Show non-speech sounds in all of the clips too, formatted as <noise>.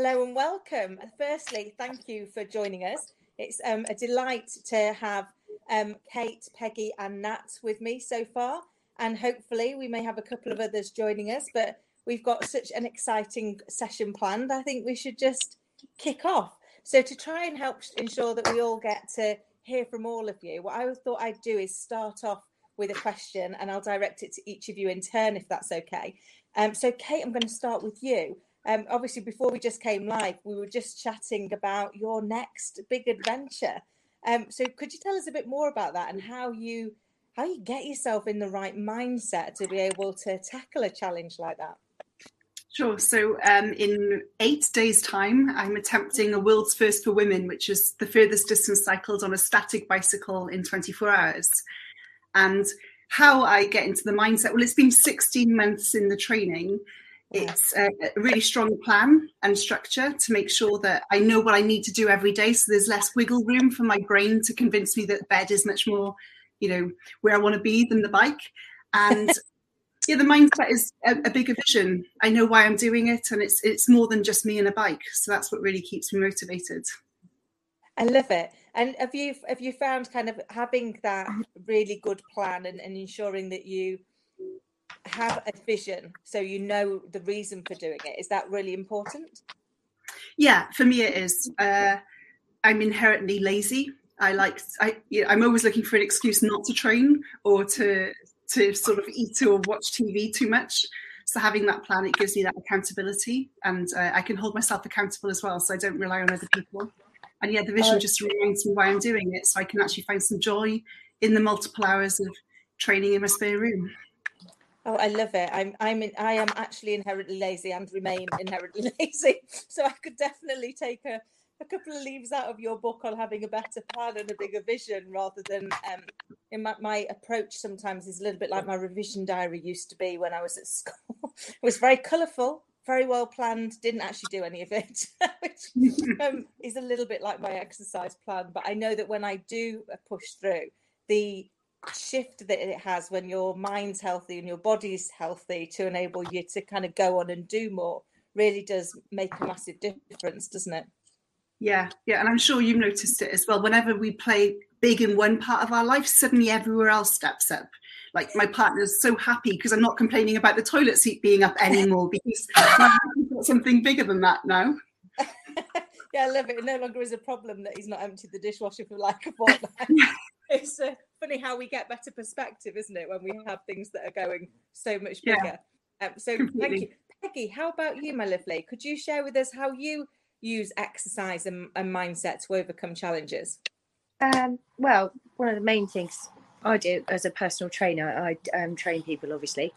Hello and welcome. Firstly, thank you for joining us. It's um, a delight to have um, Kate, Peggy, and Nat with me so far, and hopefully we may have a couple of others joining us. But we've got such an exciting session planned. I think we should just kick off. So to try and help ensure that we all get to hear from all of you, what I thought I'd do is start off with a question, and I'll direct it to each of you in turn, if that's okay. Um, so, Kate, I'm going to start with you. Um, obviously, before we just came live, we were just chatting about your next big adventure. Um, so, could you tell us a bit more about that and how you how you get yourself in the right mindset to be able to tackle a challenge like that? Sure. So, um, in eight days' time, I'm attempting a world's first for women, which is the furthest distance cycled on a static bicycle in 24 hours. And how I get into the mindset, well, it's been 16 months in the training it's a, really strong plan and structure to make sure that I know what I need to do every day. So there's less wiggle room for my brain to convince me that bed is much more, you know, where I want to be than the bike. And <laughs> yeah, the mindset is a, a, bigger vision. I know why I'm doing it, and it's it's more than just me and a bike. So that's what really keeps me motivated. I love it. And have you have you found kind of having that really good plan and, and ensuring that you have a vision so you know the reason for doing it. Is that really important? Yeah for me it is. Uh, i'm inherently lazy. I like i you know, i'm always looking for an excuse not to train or to to sort of eat or watch tv too much. So having that plan it gives me that accountability and uh, i can hold myself accountable as well so i don't rely on other people. And yeah the vision uh, just reminds me why i'm doing it so i can actually find some joy in the multiple hours of training in my spare room Oh, I love it. I'm I'm in, I am actually inherently lazy and remain inherently <laughs> lazy. So I could definitely take a, a couple of leaves out of your book on having a better plan and a bigger vision rather than um in my, my approach sometimes is a little bit like my revision diary used to be when I was at school. <laughs> it was very colourful, very well planned, didn't actually do any of it, <laughs> which um, is a little bit like my exercise plan. But I know that when I do push through, the shift that it has when your mind's healthy and your body's healthy to enable you to kind of go on and do more really does make a massive difference, doesn't it? Yeah, yeah, and I'm sure you've noticed it as well. Whenever we play big in one part of our life, suddenly everywhere else steps up. Like my partner's so happy because I'm not complaining about the toilet seat being up anymore <laughs> because I've got something bigger than that now. <laughs> yeah, I love it. It no longer is a problem that he's not emptied the dishwasher for like a fortnight. <laughs> it's uh, funny how we get better perspective, isn't it, when we have things that are going so much bigger. Yeah, um, so completely. thank you, Peggy. How about you, my lovely? Could you share with us how you use exercise and, and mindset to overcome challenges? Um, well, one of the main things I do as a personal trainer, I um, train people, obviously,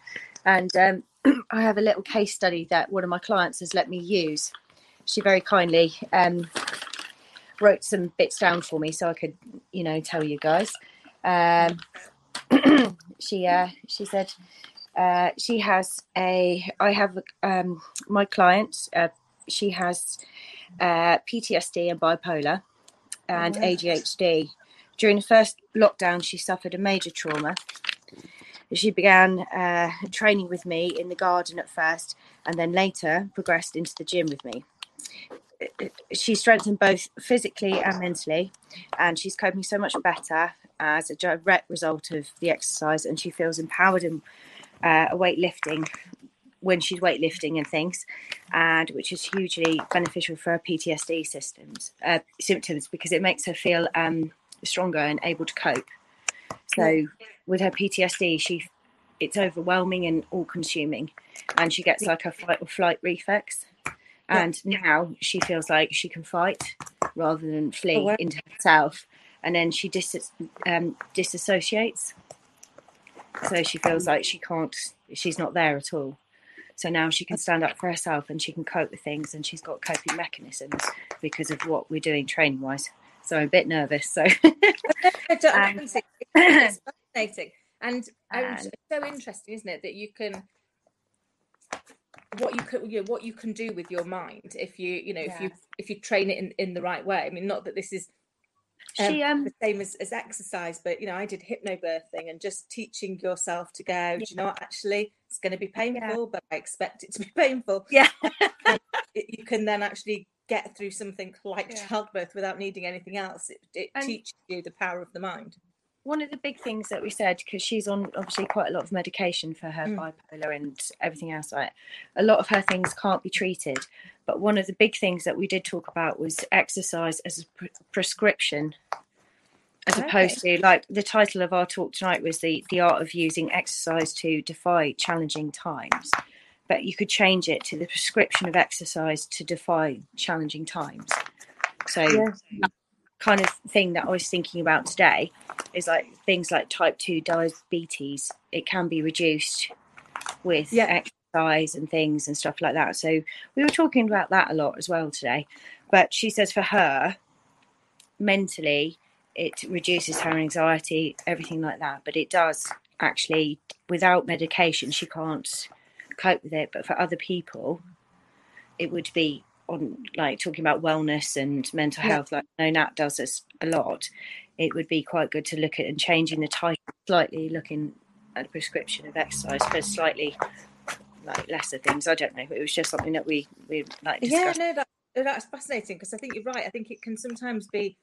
and um, <clears throat> I have a little case study that one of my clients has let me use. She very kindly um, wrote some bits down for me so I could, you know, tell you guys. Um, <clears throat> she uh, she said uh, she has a. I have um, my client. Uh, she has uh, PTSD and bipolar and oh, ADHD. During the first lockdown, she suffered a major trauma. She began uh, training with me in the garden at first, and then later progressed into the gym with me she's strengthened both physically and mentally, and she's coping so much better as a direct result of the exercise. And she feels empowered in uh, weightlifting when she's weightlifting and things, and which is hugely beneficial for her PTSD systems uh, symptoms because it makes her feel um, stronger and able to cope. So with her PTSD, she it's overwhelming and all consuming, and she gets like a fight or flight reflex and yeah. now she feels like she can fight rather than flee oh, wow. into herself and then she dis- um, disassociates so she feels like she can't she's not there at all So now she can stand up for herself and she can cope with things and she's got coping mechanisms because of what we're doing training wise. So I'm a bit nervous. So <laughs> and, <laughs> it's fascinating. And, and it's so interesting, isn't it, that you can what you could you know, what you can do with your mind if you you know yeah. if you if you train it in, in the right way. I mean, not that this is um, she um the same as, as exercise, but you know, I did hypnobirthing and just teaching yourself to go, yeah. you know what, actually it's going to be painful, yeah. but I expect it to be <laughs> painful. Yeah. <laughs> you can then actually get through something like yeah. childbirth without needing anything else. It, it teaches you the power of the mind one of the big things that we said because she's on obviously quite a lot of medication for her mm. bipolar and everything else like a lot of her things can't be treated but one of the big things that we did talk about was exercise as a pre- prescription as okay. opposed to like the title of our talk tonight was the the art of using exercise to defy challenging times but you could change it to the prescription of exercise to defy challenging times so yes kind of thing that I was thinking about today is like things like type 2 diabetes. It can be reduced with yeah. exercise and things and stuff like that. So we were talking about that a lot as well today. But she says for her, mentally, it reduces her anxiety, everything like that. But it does actually, without medication, she can't cope with it. But for other people, it would be on like talking about wellness and mental health, yeah. like I know Nat does this a lot, it would be quite good to look at and changing the title slightly, looking at a prescription of exercise for slightly like lesser things. I don't know. It was just something that we we like. Discussed. Yeah, no, that, that's fascinating because I think you're right. I think it can sometimes be.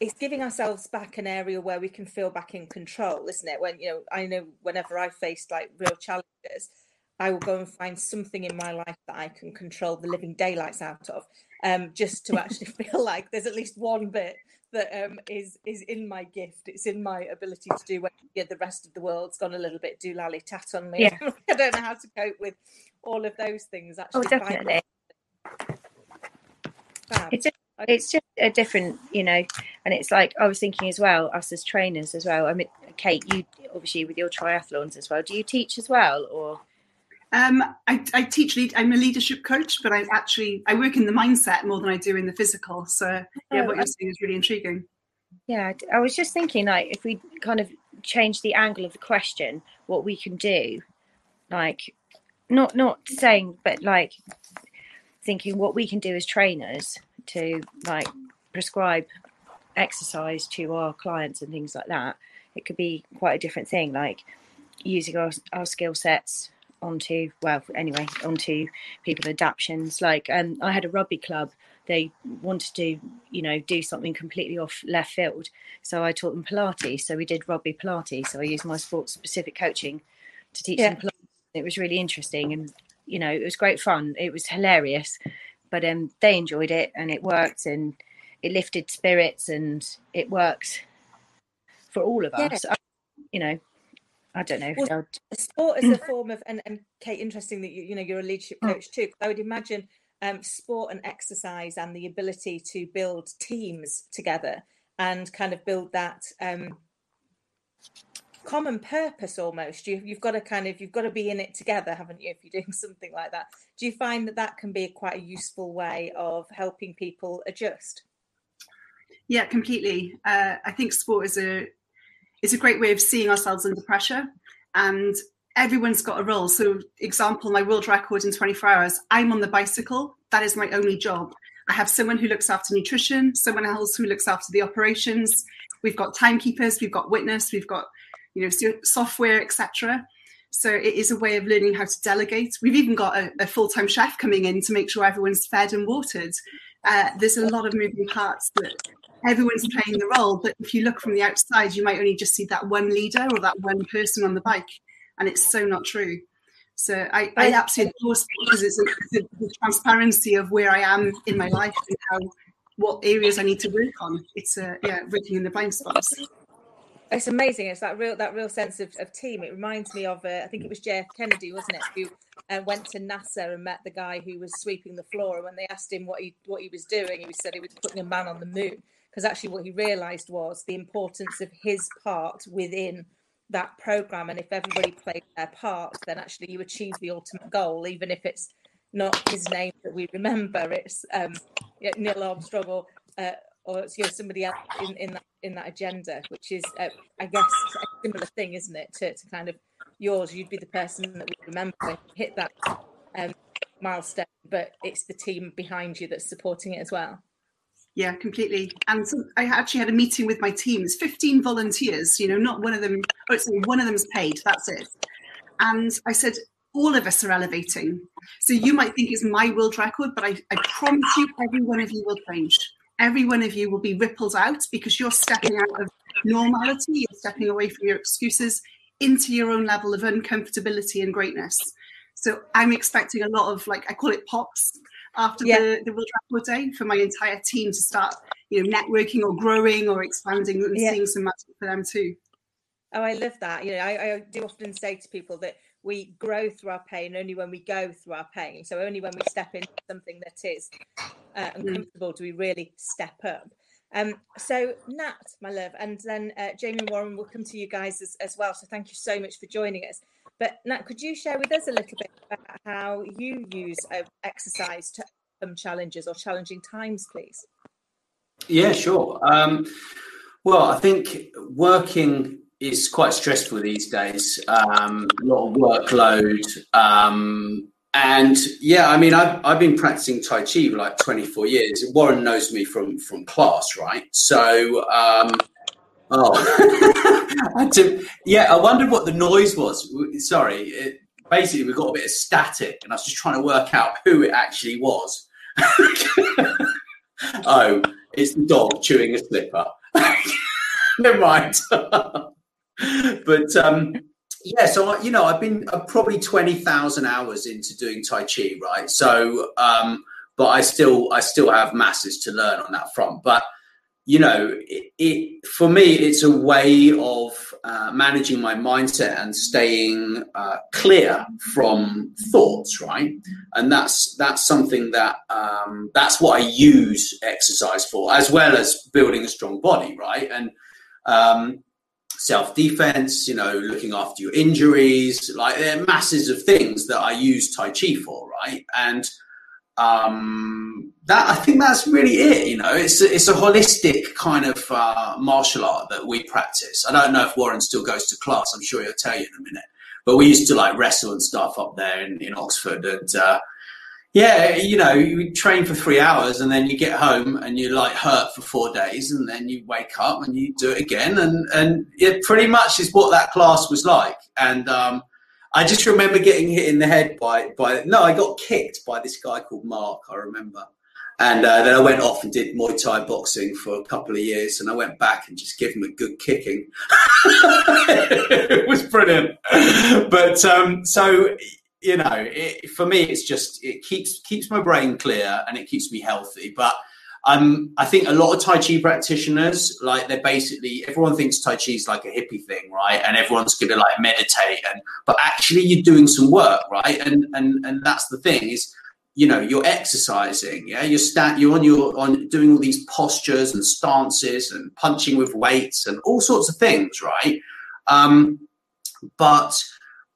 It's giving ourselves back an area where we can feel back in control, isn't it? When you know, I know whenever I faced like real challenges, I will go and find something in my life that I can control the living daylights out of, um, just to actually <laughs> feel like there's at least one bit that um, is is in my gift. It's in my ability to do when yeah, the rest of the world's gone a little bit do lally tat on me. Yeah. <laughs> I don't know how to cope with all of those things. Actually, oh, definitely. It's just, it's just a different, you know, and it's like I was thinking as well, us as trainers as well. I mean, Kate, you obviously with your triathlons as well. Do you teach as well, or? Um, I, I, teach lead. I'm a leadership coach, but I actually I work in the mindset more than I do in the physical. So yeah, what you're oh, saying is really intriguing. Yeah, I was just thinking like if we kind of change the angle of the question, what we can do, like not not saying, but like thinking what we can do as trainers to like prescribe exercise to our clients and things like that. It could be quite a different thing, like using our, our skill sets onto well anyway onto people adaptations. Like um i had a rugby club. They wanted to you know do something completely off left field. So i taught them pilates. So we did rugby pilates. So i used my sports specific coaching to teach yeah. them pilates. It was really interesting and you know it was great fun. It was hilarious. But um they enjoyed it and it worked and it lifted spirits and it works for all of us. Yeah. you know I don't know. Well, sport is a <clears throat> form of, and, and Kate, interesting that you, you know you're a leadership mm. coach too. I would imagine um, sport and exercise and the ability to build teams together and kind of build that um, common purpose almost. You, you've got to kind of you've got to be in it together, haven't you? If you're doing <laughs> something like that, do you find that that can be quite a useful way of helping people adjust? Yeah, completely. Uh, I think sport is a it's a great way of seeing ourselves under pressure and everyone's got a role. So example my world record in 24 hours i'm on the bicycle that is my only job. I have someone who looks after nutrition someone else who looks after the operations. We've got timekeepers we've got witness we've got you know software etc so it is a way of learning how to delegate. We've even got a, a full-time chef coming in to make sure everyone's fed and watered. Uh, there's a lot of moving parts that everyone's playing the role. But if you look from the outside, you might only just see that one leader or that one person on the bike, and it's so not true. So I, I absolutely adore because it's the, the transparency of where I am in my life and how what areas I need to work on. It's a uh, yeah, working in the blind spots. It's amazing. It's that real that real sense of, of team. It reminds me of uh, I think it was JF Kennedy, wasn't it, who uh, went to NASA and met the guy who was sweeping the floor. And when they asked him what he what he was doing, he said he was putting a man on the moon because actually what he realized was the importance of his part within that program and if everybody plays their part then actually you achieve the ultimate goal even if it's not his name that we remember. It's um neil armstrong or uh, or it's you know somebody else in, in that in that agenda which is uh, i guess a similar thing isn't it to, to kind of yours? You'd be the person that we remember hit that um, milestone but it's the team behind you that's supporting it as well yeah, completely. And I actually had a meeting with my team. It's 15 volunteers, you know, not one of them, oh, sorry, one of them's paid, that's it. And I said, all of us are elevating. So you might think it's my world record, but I, I promise you, every one of you will change. Every one of you will be rippled out because you're stepping out of normality, you're stepping away from your excuses into your own level of uncomfortability and greatness. So I'm expecting a lot of like I call it pops after yeah. the, the World Record Day for my entire team to start, you know, networking or growing or expanding and yeah. seeing some magic for them too. Oh, I love that. You know, I, I do often say to people that we grow through our pain only when we go through our pain. So only when we step into something that is uh, mm. uncomfortable do we really step up. Um, so Nat, my love, and then uh, Jamie and Warren will come to you guys as, as well. So thank you so much for joining us. But Nat, could you share with us a little bit about how you use uh, exercise to overcome challenges or challenging times, please? Yeah, sure. Um, well, I think working is quite stressful these days. Um, a lot of workload. Um, and yeah, I mean, I've, I've been practicing Tai Chi for like 24 years. Warren knows me from, from class, right? So, um, Oh, <laughs> I yeah. I wondered what the noise was. Sorry. It, basically, we got a bit of static, and I was just trying to work out who it actually was. <laughs> oh, it's the dog chewing a slipper. <laughs> Never mind. but um, yeah, so you know, I've been uh, probably twenty thousand hours into doing Tai Chi, right? So, um, but I still, I still have masses to learn on that front. But you know, it, it, for me, it's a way of uh, managing my mindset and staying uh, clear from thoughts, right? And that's that's something that um, that's what I use exercise for, as well as building a strong body, right? And um, self defense, you know, looking after your injuries, like there are masses of things that I use Tai Chi for, right? And um, that I think that's really it. You know, it's it's a holistic kind of uh, martial art that we practice. I don't know if Warren still goes to class. I'm sure he'll tell you in a minute. But we used to like wrestle and stuff up there in, in Oxford, and uh, yeah, you know, you train for three hours and then you get home and you're like hurt for four days, and then you wake up and you do it again, and and it pretty much is what that class was like. And um, I just remember getting hit in the head by by no, I got kicked by this guy called Mark. I remember, and uh, then I went off and did Muay Thai boxing for a couple of years, and I went back and just gave him a good kicking. <laughs> it was brilliant, but um, so you know, it, for me, it's just it keeps keeps my brain clear and it keeps me healthy, but um, I think a lot of Tai Chi practitioners, like they're basically everyone thinks Tai Chi is like a hippie thing, right? And everyone's going to like meditate, and but actually you're doing some work, right? And and and that's the thing is, you know, you're exercising, yeah. You're stand, you're on your on doing all these postures and stances and punching with weights and all sorts of things, right? Um, but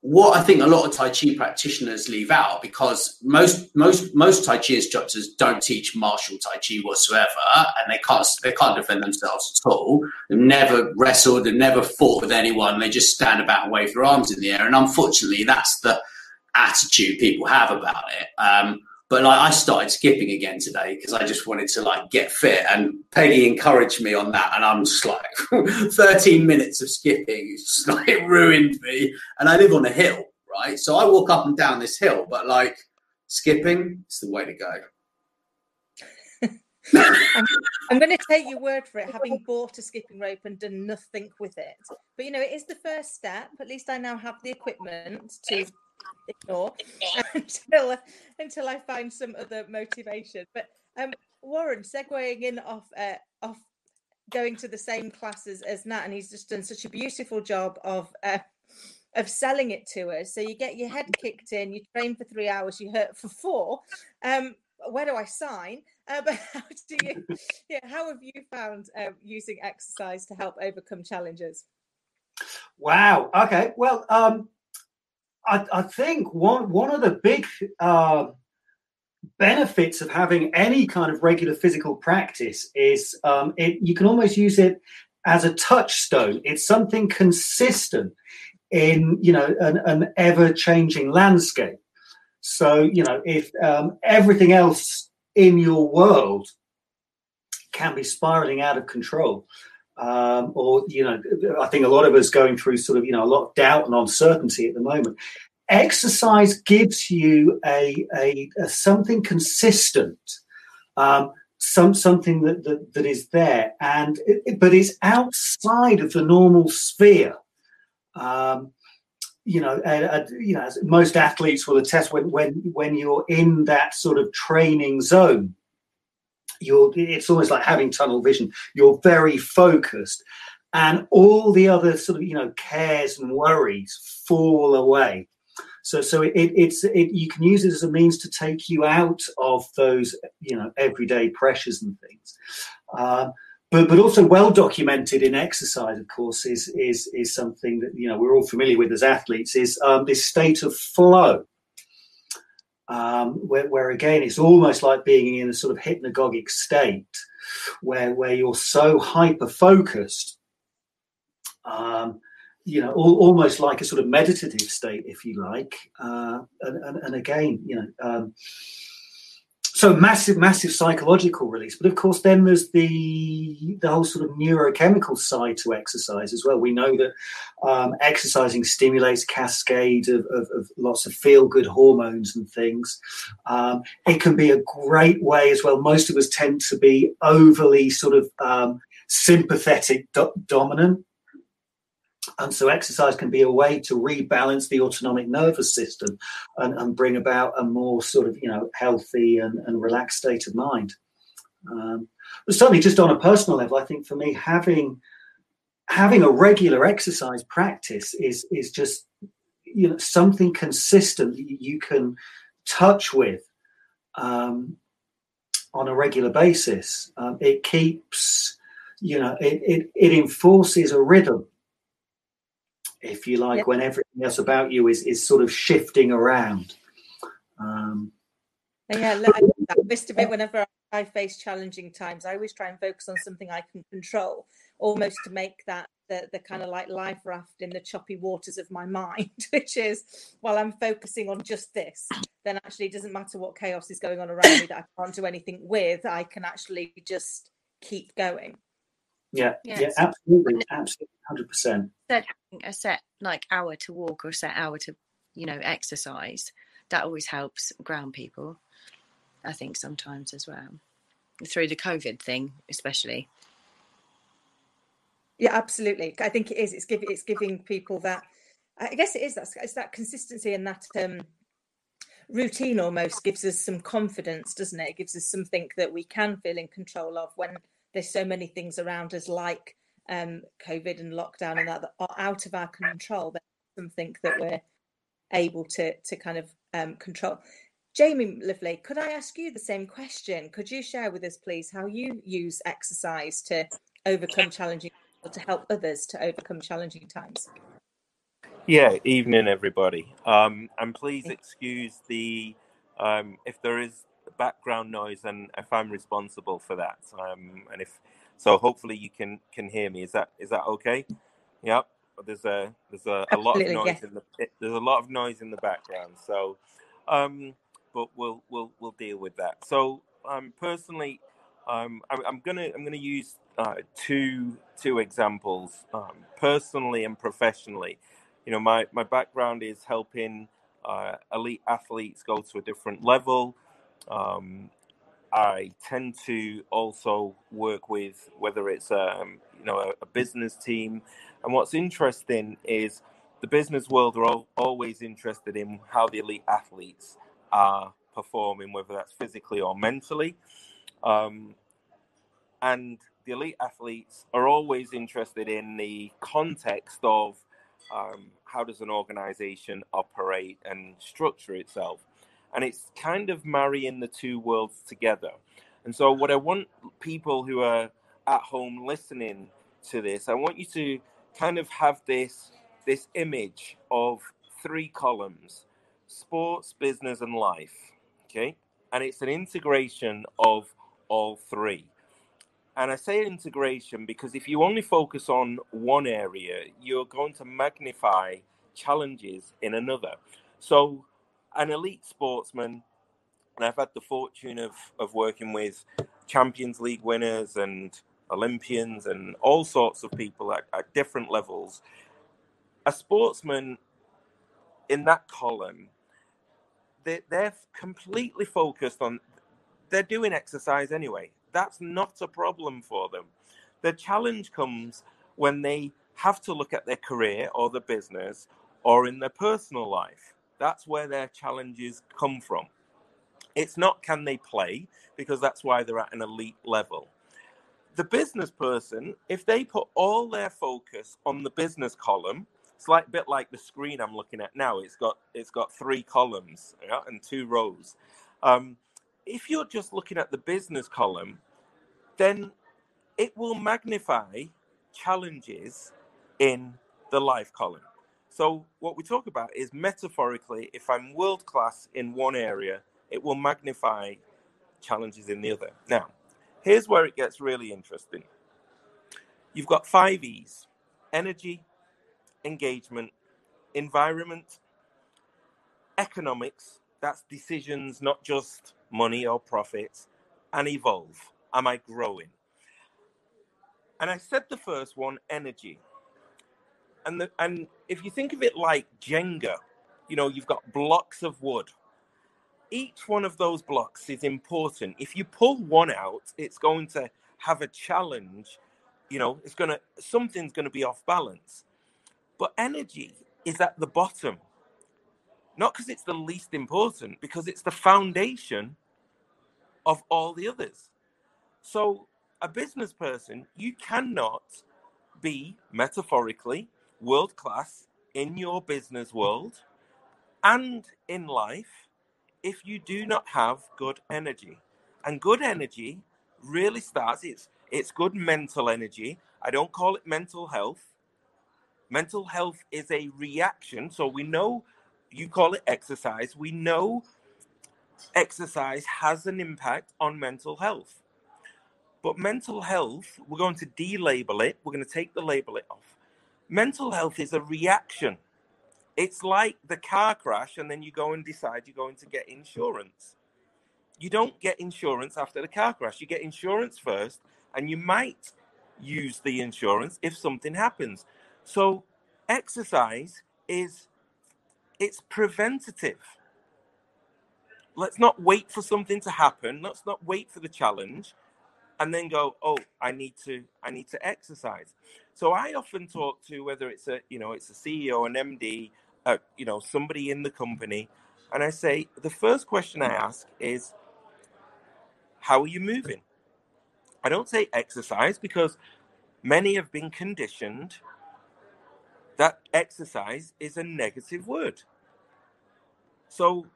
what I think a lot of Tai Chi practitioners leave out because most most most Tai Chi instructors don't teach martial Tai Chi whatsoever, and they can't they can't defend themselves at all. They've never wrestled, they've never fought with anyone. They just stand about and wave their arms in the air, and unfortunately, that's the attitude people have about it. Um, but like I started skipping again today because I just wanted to like get fit, and Peggy encouraged me on that, and I'm just like <laughs> 13 minutes of skipping, just <laughs> like it ruined me. And I live on a hill, right? So I walk up and down this hill, but like skipping is the way to go. <laughs> I'm, I'm going to take your word for it, having bought a skipping rope and done nothing with it. But you know, it is the first step. At least I now have the equipment to ignore <laughs> until until I find some other motivation. But um, Warren, segueing in off uh, off going to the same classes as Nat, and he's just done such a beautiful job of uh, of selling it to us. So you get your head kicked in, you train for three hours, you hurt for four. Um, where do I sign? Uh, but <laughs> how do you? Yeah, how have you found uh, using exercise to help overcome challenges? Wow. Okay. Well, um, I, I, think one one of the big uh, benefits of having any kind of regular physical practice is um, it, you can almost use it as a touchstone. It's something consistent in you know an, an ever changing landscape. So you know if um, everything else in your world can be spiraling out of control. Um, or you know, I think a lot of us going through sort of you know a lot of doubt and uncertainty at the moment. Exercise gives you a, a, a something consistent, um, some something that, that that is there, and it, but it's outside of the normal sphere. Um, you know, uh, uh, you know, most athletes will attest when when when you're in that sort of training zone you're it's almost like having tunnel vision. You're very focused and all the other sort of you know cares and worries fall away. So so it, it's it, you can use it as a means to take you out of those you know everyday pressures and things. Uh, but but also well documented in exercise of course is is is something that you know we're all familiar with as athletes is um, this state of flow um, where, where, again it's almost like being in a sort of hypnagogic state where where you're so hyper focused um, you know al- almost like a sort of meditative state if you like uh, and, and, and, again you know um, so massive, massive psychological release. But of course, then there's the the whole sort of neurochemical side to exercise as well. We know that um, exercising stimulates cascade of, of, of lots of feel good hormones and things. Um, it can be a great way as well. Most of us tend to be overly sort of um, sympathetic do- dominant and so exercise can be a way to rebalance the autonomic nervous system and, and bring about a more sort of, you know, healthy and, and relaxed state of mind. Um, but certainly just on a personal level, I think for me, having having a regular exercise practice is is just you know something consistent that you can touch with um, on a regular basis. Um, it keeps you know it, it, it enforces a rhythm if you like, yep. when everything else about you is is sort of shifting around. Um, yeah, I missed a bit whenever I face challenging times. I always try and focus on something I can control, almost to make that the, the kind of like life raft in the choppy waters of my <laughs> mind, which is while I'm focusing on just this, then actually it doesn't matter what chaos is going on around me that I can't do anything with. I can actually just keep going. Yeah, yeah, yeah absolutely, absolutely, hundred percent. Said having a set like hour to walk or a set hour to, you know, exercise that always helps ground people. I think sometimes as well through the COVID thing, especially. Yeah, absolutely. I think it is. It's giving it's giving people that. I guess it is that it's that consistency and that um, routine almost gives us some confidence, doesn't it? It gives us something that we can feel in control of when there's so many things around us like um, COVID and lockdown and that, that are out of our control. That's something that we're able to to kind of um, control. Jamie Lively, could I ask you the same question? Could you share with us, please, how you use exercise to overcome challenging or to help others to overcome challenging times? Yeah, evening everybody. Um, and please excuse the um, if there is background noise and if I'm responsible for that. Um, and if so, hopefully you can can hear me. Is that is that okay? Yep. There's a there's a, a lot of noise yeah. in the there's a lot of noise in the background. So, um, but we'll we'll we'll deal with that. So, um, personally, um, I'm, I'm gonna I'm gonna use uh, two two examples, um, personally and professionally. You know, my my background is helping uh, elite athletes go to a different level. Um, I tend to also work with whether it's um, you know a, a, business team, and what's interesting is the business world are all, always interested in how the elite athletes are performing, whether that's physically or mentally, um, and the elite athletes are always interested in the context of um, how does an organization operate and structure itself and it's kind of marrying the two worlds together. And so, what I want people who are at home listening to this, I want you to kind of have this this image of three columns sports, business, and life. Okay. And it's an integration of all three. And I say integration because if you only focus on one area, you're going to magnify challenges in another. So, an elite sportsman, and I've had the fortune of, of working with Champions League winners and Olympians and all sorts of people at, at different levels. A sportsman in that column, they, they're completely focused on, they're doing exercise anyway. That's not a problem for them. The challenge comes when they have to look at their career or the business or in their personal life. That's where their challenges come from. It's not can they play, because that's why they're at an elite level. The business person, if they put all their focus on the business column, it's like a bit like the screen I'm looking at now. It's got it's got three columns yeah, and two rows. Um, if you're just looking at the business column, then it will magnify challenges in the life column. So, what we talk about is metaphorically, if I'm world class in one area, it will magnify challenges in the other. Now, here's where it gets really interesting. You've got five E's energy, engagement, environment, economics, that's decisions, not just money or profits, and evolve. Am I growing? And I said the first one, energy. And the, and if you think of it like Jenga, you know, you've got blocks of wood. Each one of those blocks is important. If you pull one out, it's going to have a challenge. You know, it's to something's going to be off balance. But energy is at the bottom. Not because it's the least important, because it's the foundation of all the others. So, a business person, you cannot be metaphorically world class in your business world and in life if you do not have good energy. And good energy really starts it's it's good mental energy. I don't call it mental health. Mental health is a reaction. So we know you call it exercise. We know exercise has an impact on mental health. But mental health, we're going to delabel it. We're going to take the label it off. Mental health is a reaction. It's like the car crash, and then you go and decide you're going to get insurance. You don't get insurance after the car crash. You get insurance first, and you might use the insurance if something happens. So, exercise is it's preventative. Let's not wait for something to happen. Let's not wait for the challenge and then go oh i need to i need to exercise. So i often talk to whether it's a you know it's a ceo an md uh, you know somebody in the company and i say the first question i ask is how are you moving? I don't say exercise because many have been conditioned that exercise is a negative word. So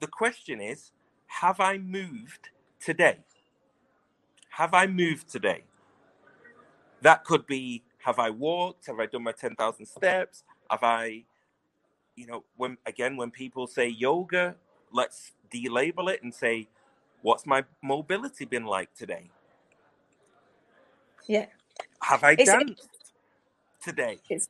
the question is have i moved today have I moved today? That could be have I walked? Have I done my 10,000 steps? Have I, you know, when again, when people say yoga, let's delabel it and say, what's my mobility been like today? Yeah. Have I it's, danced today? It's,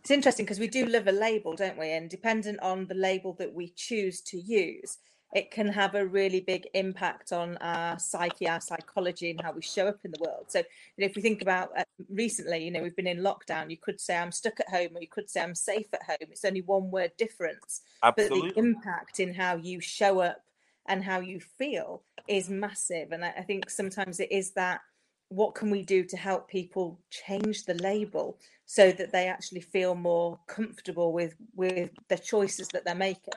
it's interesting because we do live a label, don't we? And dependent on the label that we choose to use, it can have a really big impact on our psyche, our psychology, and how we show up in the world. So, you know, if we think about uh, recently, you know, we've been in lockdown. You could say I'm stuck at home, or you could say I'm safe at home. It's only one word difference, Absolutely. but the impact in how you show up and how you feel is massive. And I, I think sometimes it is that what can we do to help people change the label so that they actually feel more comfortable with with the choices that they're making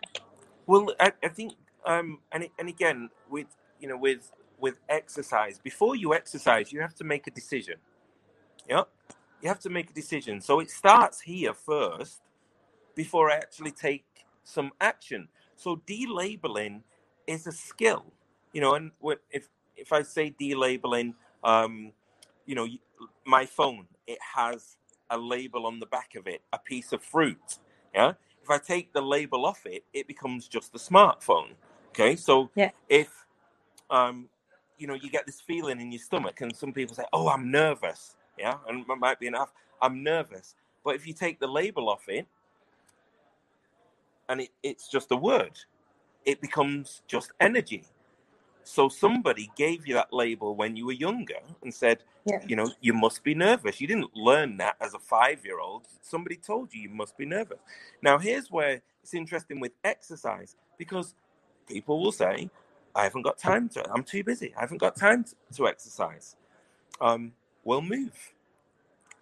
well I, I, think um, and and again with you know with with exercise, before you exercise, you have to make a decision. Yeah, you have to make a decision. So it starts here first before I actually take some action. So delabeling is a skill, you know. And if if I say delabeling, um, you know, my phone it has a label on the back of it, a piece of fruit. Yeah. If I take the label off it, it becomes just a smartphone. Okay. So yeah. if um, you know, you get this feeling in your stomach, and some people say, "Oh, I'm nervous." Yeah, and it might be enough. I'm nervous, but if you take the label off it, and it, it's just a word, it becomes just energy. So somebody gave you that label when you were younger and said, yeah. you know, you must be nervous. You didn't learn that as a five year old. Somebody told you you must be nervous. Now, here's where it's interesting with exercise because people will say, I haven't got time to, I'm too busy. I haven't got time to, to exercise. Um, we'll move,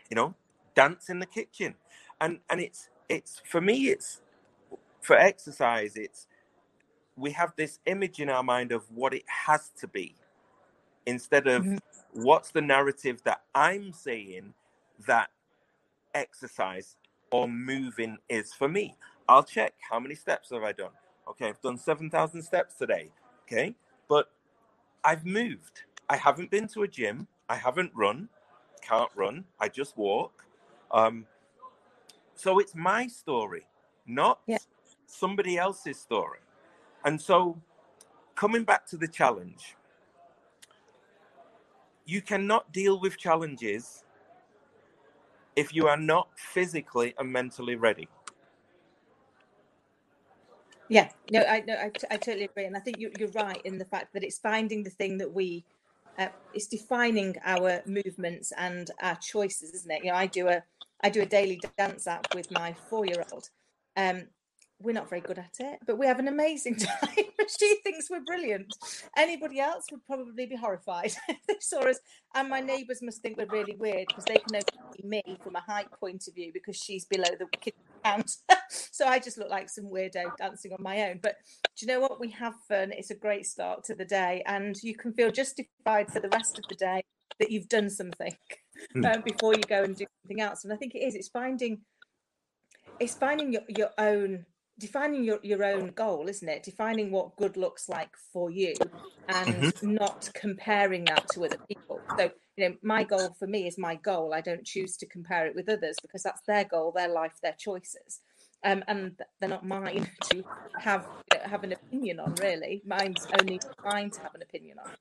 you know, dance in the kitchen. And, and it's, it's, for me, it's, for exercise, it's, we have this image in our mind of what it has to be instead of mm-hmm. what's the narrative that I'm saying that exercise or moving is for me. I'll check how many steps have I done. Okay, I've done 7,000 steps today. Okay, but I've moved. I haven't been to a gym. I haven't run. Can't run. I just walk. Um, so it's my story, not yeah. somebody else's story. And so, coming back to the challenge, you cannot deal with challenges if you are not physically and mentally ready. Yeah, no, I no, I, I totally agree, and I think you, you're right in the fact that it's finding the thing that we, uh, it's defining our movements and our choices, isn't it? You know, I do a I do a daily dance app with my four year old, um, we're not very good at it, but we have an amazing <laughs> time. <laughs> she thinks we're brilliant. Anybody else would probably be horrified <laughs> if they saw us. And my neighbours must think we're really weird because they can only see me from a height point of view because she's below the kitchen count. so I just look like some weirdo dancing on my own. But do you know what? We have fun. It's a great start to the day, and you can feel justified for the rest of the day that you've done something mm. um, before you go and do something else. And I think it is. It's finding. It's finding your, your own defining your, your own goal isn't it? Defining what good looks like for you and mm-hmm. not comparing that to other people. So you know my goal for me is my goal. I don't choose to compare it with others because that's their goal their life their choices. Um, and they're not mine <laughs> to have you know, have an opinion on really. Mine's only mine to have an opinion on.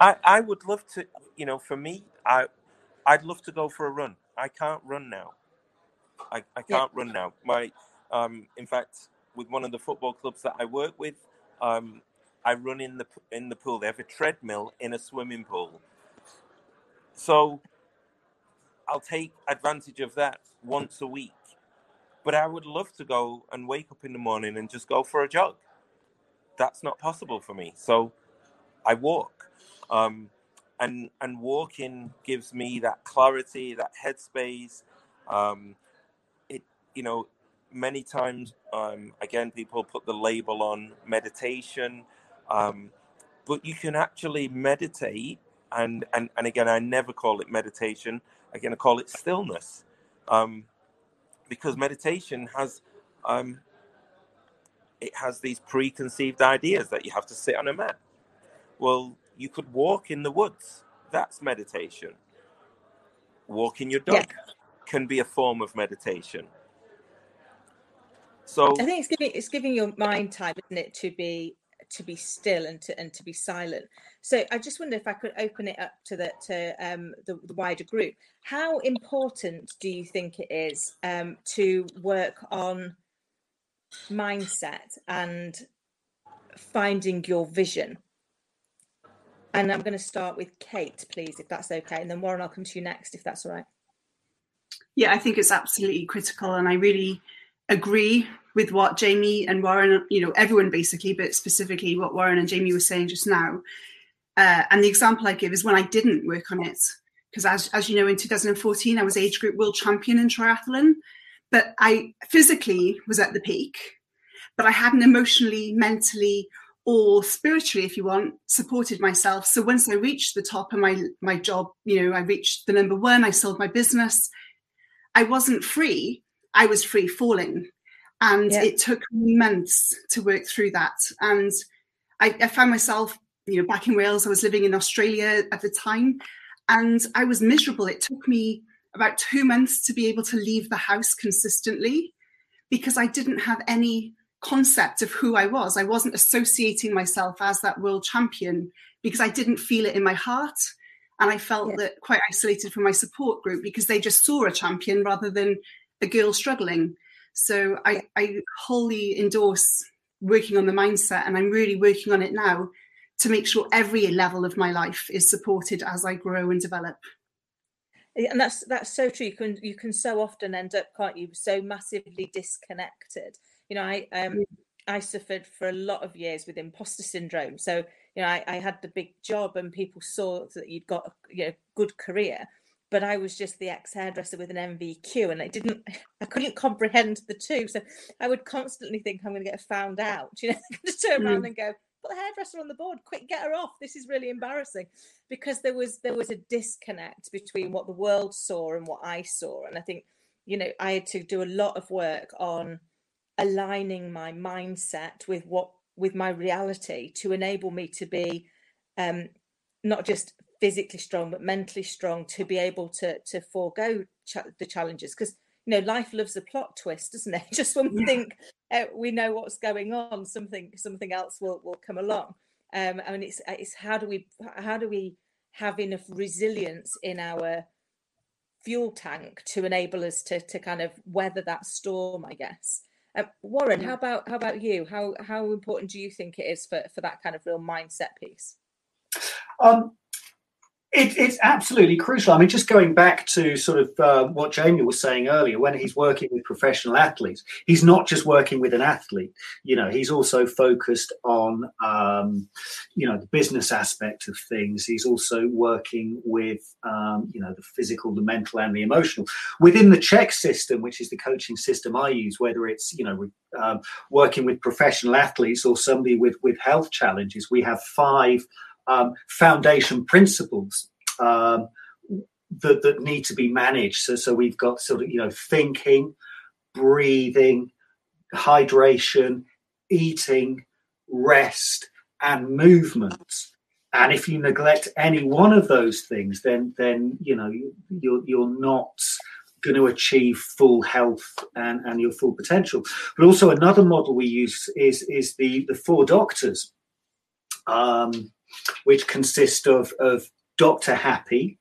I i would love to you know for me i i'd love to go for a run. I can't run now. I, I can't yeah. run now. My um, in fact, with one of the football clubs that I work with, um, I run in the in the pool. They have a treadmill in a swimming pool, so I'll take advantage of that once a week. But I would love to go and wake up in the morning and just go for a jog. That's not possible for me, so I walk. Um, and and walking gives me that clarity, that headspace. Um, it you know many times, um, again, people put the label on meditation, um, but you can actually meditate. And, and, and again, I never call it meditation. Again, I call it stillness. Um, because meditation has um, it has these preconceived ideas that you have to sit on a mat. Well, you could walk in the woods. That's meditation. Walking your dog yeah. can be a form of meditation. So I think it's giving it's giving your mind time, isn't it, to be to be still and to and to be silent. So I just wonder if I could open it up to the to um, the, the, wider group. How important do you think it is um, to work on mindset and finding your vision? And I'm going to start with Kate, please, if that's okay, and then Warren, I'll come to you next, if that's all right. Yeah, I think it's absolutely critical, and I really agree with what Jamie and Warren, you know, everyone basically, but specifically what Warren and Jamie were saying just now. Uh, and the example I give is when I didn't work on it, because as, as you know, in 2014, I was age group world champion in triathlon, but I physically was at the peak, but I hadn't emotionally, mentally, or spiritually, if you want, supported myself. So once I reached the top of my my job, you know, I reached the number one, I sold my business. I wasn't free I was free falling. And yeah. it took months to work through that. And I, I found myself, you know, back in Wales. I was living in Australia at the time, and I was miserable. It took me about two months to be able to leave the house consistently because I didn't have any concept of who I was. I wasn't associating myself as that world champion because I didn't feel it in my heart. And I felt yeah. that quite isolated from my support group because they just saw a champion rather than a girl struggling. So I, I wholly endorse working on the mindset and I'm really working on it now to make sure every level of my life is supported as I grow and develop. And that's that's so true. You can you can so often end up, can't you, so massively disconnected. You know, I um. I suffered for a lot of years with imposter syndrome. So you know, I, I had the big job and people saw that you'd got a you know, good career, but I was just the ex hairdresser with an NVQ, and I didn't, <laughs> I couldn't comprehend the two. So I would constantly think I'm going to get found out. <laughs> You know, just turn mm. around and go, put the hairdresser on the board, quick, get her off. This is really embarrassing because there was there was a disconnect between what the world saw and what I saw, and I think you know I had to do a lot of work on aligning my mindset with what with my reality to enable me to be um, not just physically strong but mentally strong to be able to to forego ch- the challenges because you know life loves a plot twist doesn't it <laughs> just when we yeah. think uh, we know what's going on something something else will will come along um i mean it's it's how do we how do we have enough resilience in our fuel tank to enable us to to kind of weather that storm i guess uh, Warren, how about how about you? How how important do you think it is for for that kind of real mindset piece? Um, it, it's absolutely crucial. I mean, just going back to sort of uh, what Jamie was saying earlier, when he's working with professional athletes, he's not just working with an athlete. You know, he's also focused on, um, you know, the business aspect of things. He's also working with, um, you know, the physical, the mental, and the emotional. Within the CHEK system, which is the coaching system I use, whether it's, you know, um, working with professional athletes or somebody with with health challenges, we have five um, foundation principles um, that, that need to be managed. So, so we've got sort of, you know, thinking, breathing, hydration, eating, rest, and movement. And if you neglect any one of those things, then then you know you're you're not going to achieve full health and, and your full potential. But also another model we use is is the the four doctors. Um, which consist of, of Dr. Happy,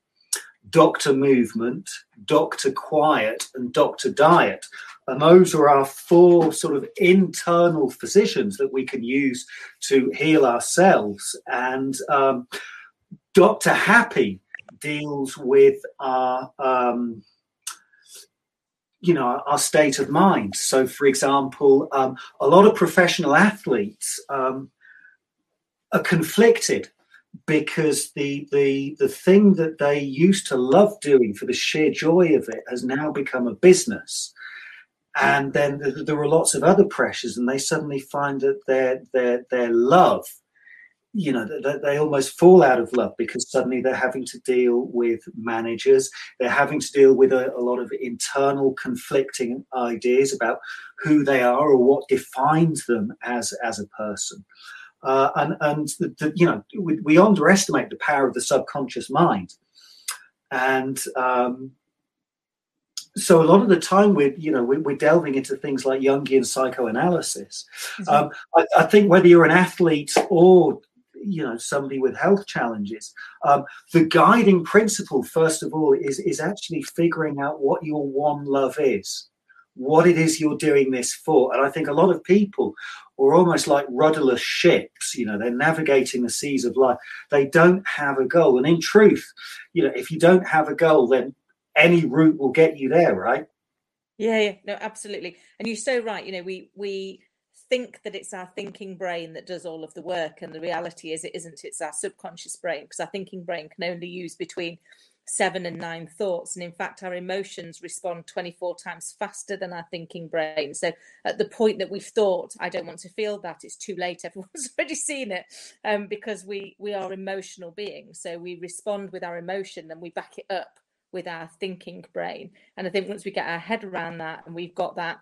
Dr. Movement, Dr. Quiet, and Dr. Diet. And those are our four sort of internal physicians that we can use to heal ourselves. And um, Dr. Happy deals with our. Um, you know our state of mind so for example um, a lot of professional athletes um, are conflicted because the the the thing that they used to love doing for the sheer joy of it has now become a business. And then there are lots of other pressures and they suddenly find that their their their love you know that they almost fall out of love because suddenly they're having to deal with managers. They're having to deal with a, a lot of internal conflicting ideas about who they are or what defines them as as a person uh, and and the, the, you know we, we, underestimate the power of the subconscious mind, and um, so a lot of the time we're you know we're, we're delving into things like Jungian psychoanalysis. Mm-hmm. Um, I, I, think whether you're an athlete or you know somebody with health challenges, um, the guiding principle first of all is is actually figuring out what your one love is what it is you're doing this for. And I think a lot of people are almost like rudderless ships, you know, they're navigating the seas of life. They don't have a goal. And in truth, you know, if you don't have a goal, then any route will get you there, right? Yeah, yeah, no, absolutely. And you're so right. You know, we we think that it's our thinking brain that does all of the work, and the reality is it isn't. It's our subconscious brain because our thinking brain can only use between seven and nine thoughts. And in fact, our emotions respond 24 times faster than our thinking brain. So at the point that we've thought, I don't want to feel that, it's too late. <laughs> Everyone's already seen it um, because we, we are emotional beings. So we respond with our emotion and we back it up with our thinking brain. And I think once we get our head around that and we've got that,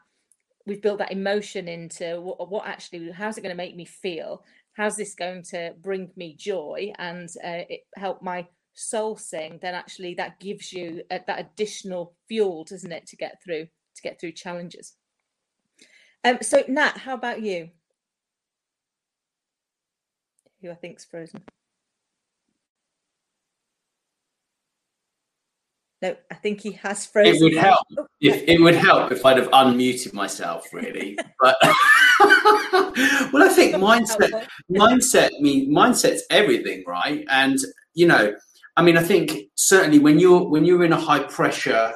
we've built that emotion into what, what actually, how's it going to make me feel? How's this going to bring me joy and uh, it help my soul sing, then actually that gives you uh, that additional fuel, doesn't it, to get through to get through challenges. Um, so Nat, how about you? Who I think's frozen. No, I think he has frozen. It would help if it would help if I'd have unmuted myself, really. But <laughs> well, I think mindset, mindset, mean, mindset's everything, right? And you know, I mean, I think certainly when you're when you're in a high pressure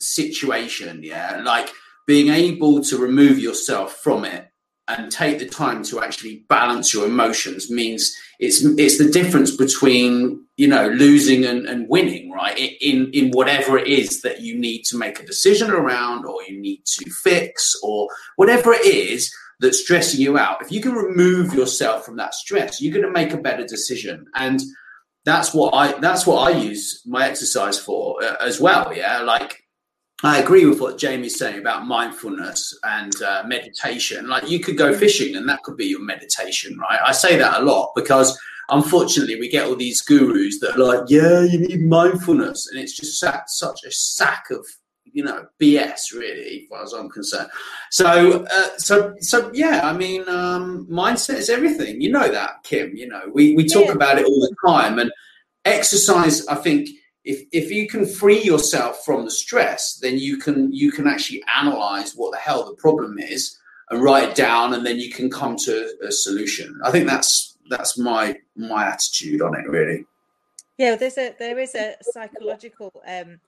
situation, yeah, like being able to remove yourself from it and take the time to actually balance your emotions means it's it's the difference between you know losing and, and winning right? In in whatever it is that you need to make a decision around or you need to fix or whatever it is that's stressing you out. If you can remove yourself from that stress you're going to make a better decision. And that's what i that's what i use my exercise for uh, as well yeah like I agree with what Jamie's saying about mindfulness and uh, meditation. Like you could go mm. fishing and that could be your meditation, right? I say that a lot because unfortunately we get all these gurus that are like, yeah, you need mindfulness. And it's just such a sack of, you know, BS really, as far as I'm concerned. So, uh, so, so yeah, I mean, um, mindset is everything. You know that, Kim, you know, we, we talk yeah. about it all the time and exercise, I think, if if you can free yourself from the stress, then you can you can actually analyze what the hell the problem is and write it down, and then you can come to a solution. I think that's that's my my attitude on it, really. Yeah, there's a there is a psychological um,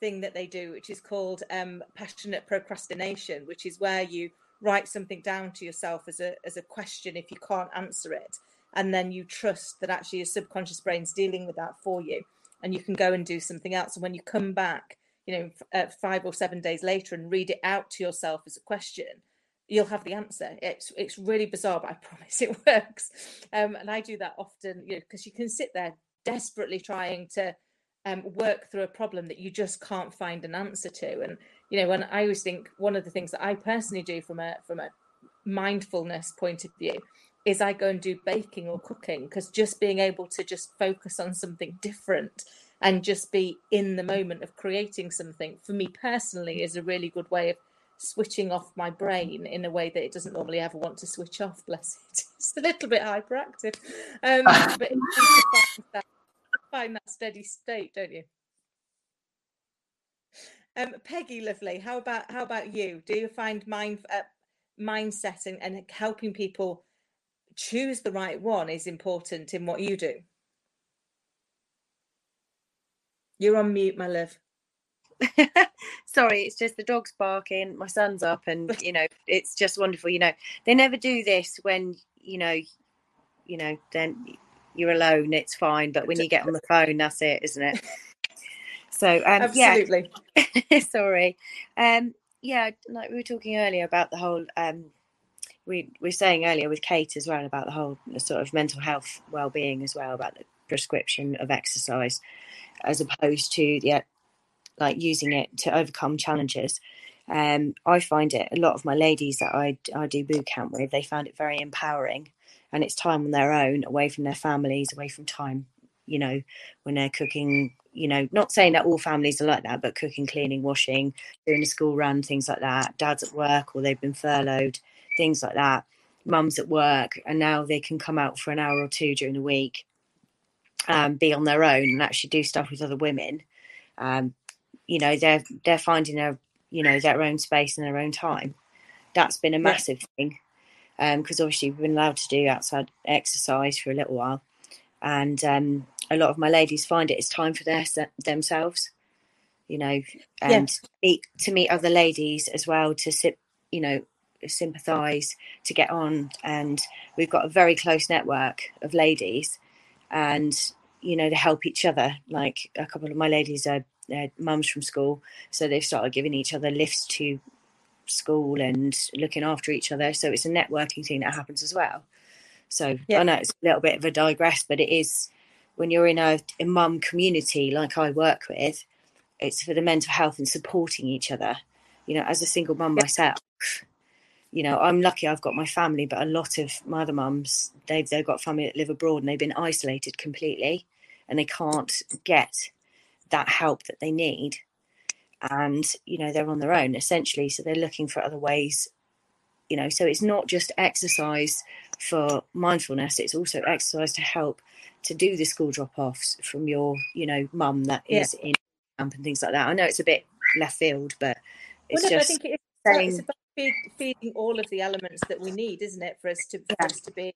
thing that they do, which is called um, passionate procrastination, which is where you write something down to yourself as a as a question if you can't answer it, and then you trust that actually your subconscious brain's dealing with that for you and you can go and do something else. And when you come back, you know, uh, five or seven days later and read it out to yourself as a question, you'll have the answer. It's it's really bizarre, but I <laughs> promise it works. Um, and I do that often, you know, because you can sit there desperately trying to um, work through a problem that you just can't find an answer to. And you know, when I always think one of the things that I personally do from a from a mindfulness point of view is I go and do baking or cooking because just being able to just focus on something different and just be in the moment of creating something for me personally is a really good way of switching off my brain in a way that it doesn't normally ever want to switch off <laughs> bless it it's a little bit hyperactive um, <laughs> but find that, steady state don't you um, Peggy, lovely. How about how about you? Do you find mind uh, mindset and, and helping people choose the right one is important in what you do. You're on mute, my love. <laughs> Sorry, it's just the dog's barking, my son's up, and <laughs> you know, it's just wonderful. You know, they never do this when you know, you know, then you're alone, it's fine. But when you get on the <laughs> phone, that's it, isn't it? So um, absolutely. Yeah. <laughs> Sorry. Um, yeah, like we were talking earlier about the whole um, we were saying earlier with Kate as well about the whole sort of mental health well-being as well about the prescription of exercise as opposed to the like using it to overcome challenges. Um, I find it a lot of my ladies that I I do boot camp with they found it very empowering, and it's time on their own, away from their families, away from time, you know, when they're cooking. You know, not saying that all families are like that, but cooking, cleaning, washing, doing a school run, things like that. Dad's at work or they've been furloughed things like that. Mums at work, and now they can come out for an hour or two during the week, um, be on their own, and actually do stuff with other women. Um, you know, they're they're finding their you know their own space and their own time. That's been a massive yeah. thing because um, obviously we've been allowed to do outside exercise for a little while, and um, a lot of my ladies find it it is time for their themselves, you know, and yeah. meet, to meet other ladies as well to sit, you know, sympathise, to get on. And we've got a very close network of ladies, and you know, to help each other. Like a couple of my ladies are, are mums from school, so they've started giving each other lifts to school and looking after each other. So it's a networking thing that happens as well. So yeah. I know it's a little bit of a digress, but it is when you're in a, a mum community like I work with, it's for the mental health and supporting each other. You know, as a single mum yeah. myself, you know, I'm lucky I've got my family, but a lot of my other mums, they've they've got family that live abroad and they've been isolated completely. and they can't get that help that they need and you know they're on their own essentially so they're looking for other ways you know. So it's not just exercise for mindfulness it's also exercise to help to do the school drop-offs from your you know mum that is yeah. in camp and things like that. I know it's a bit left field but it's well, no, just I think it's, saying... it's about feed, feeding all of the elements that we need isn't it for us to, for yeah. us to be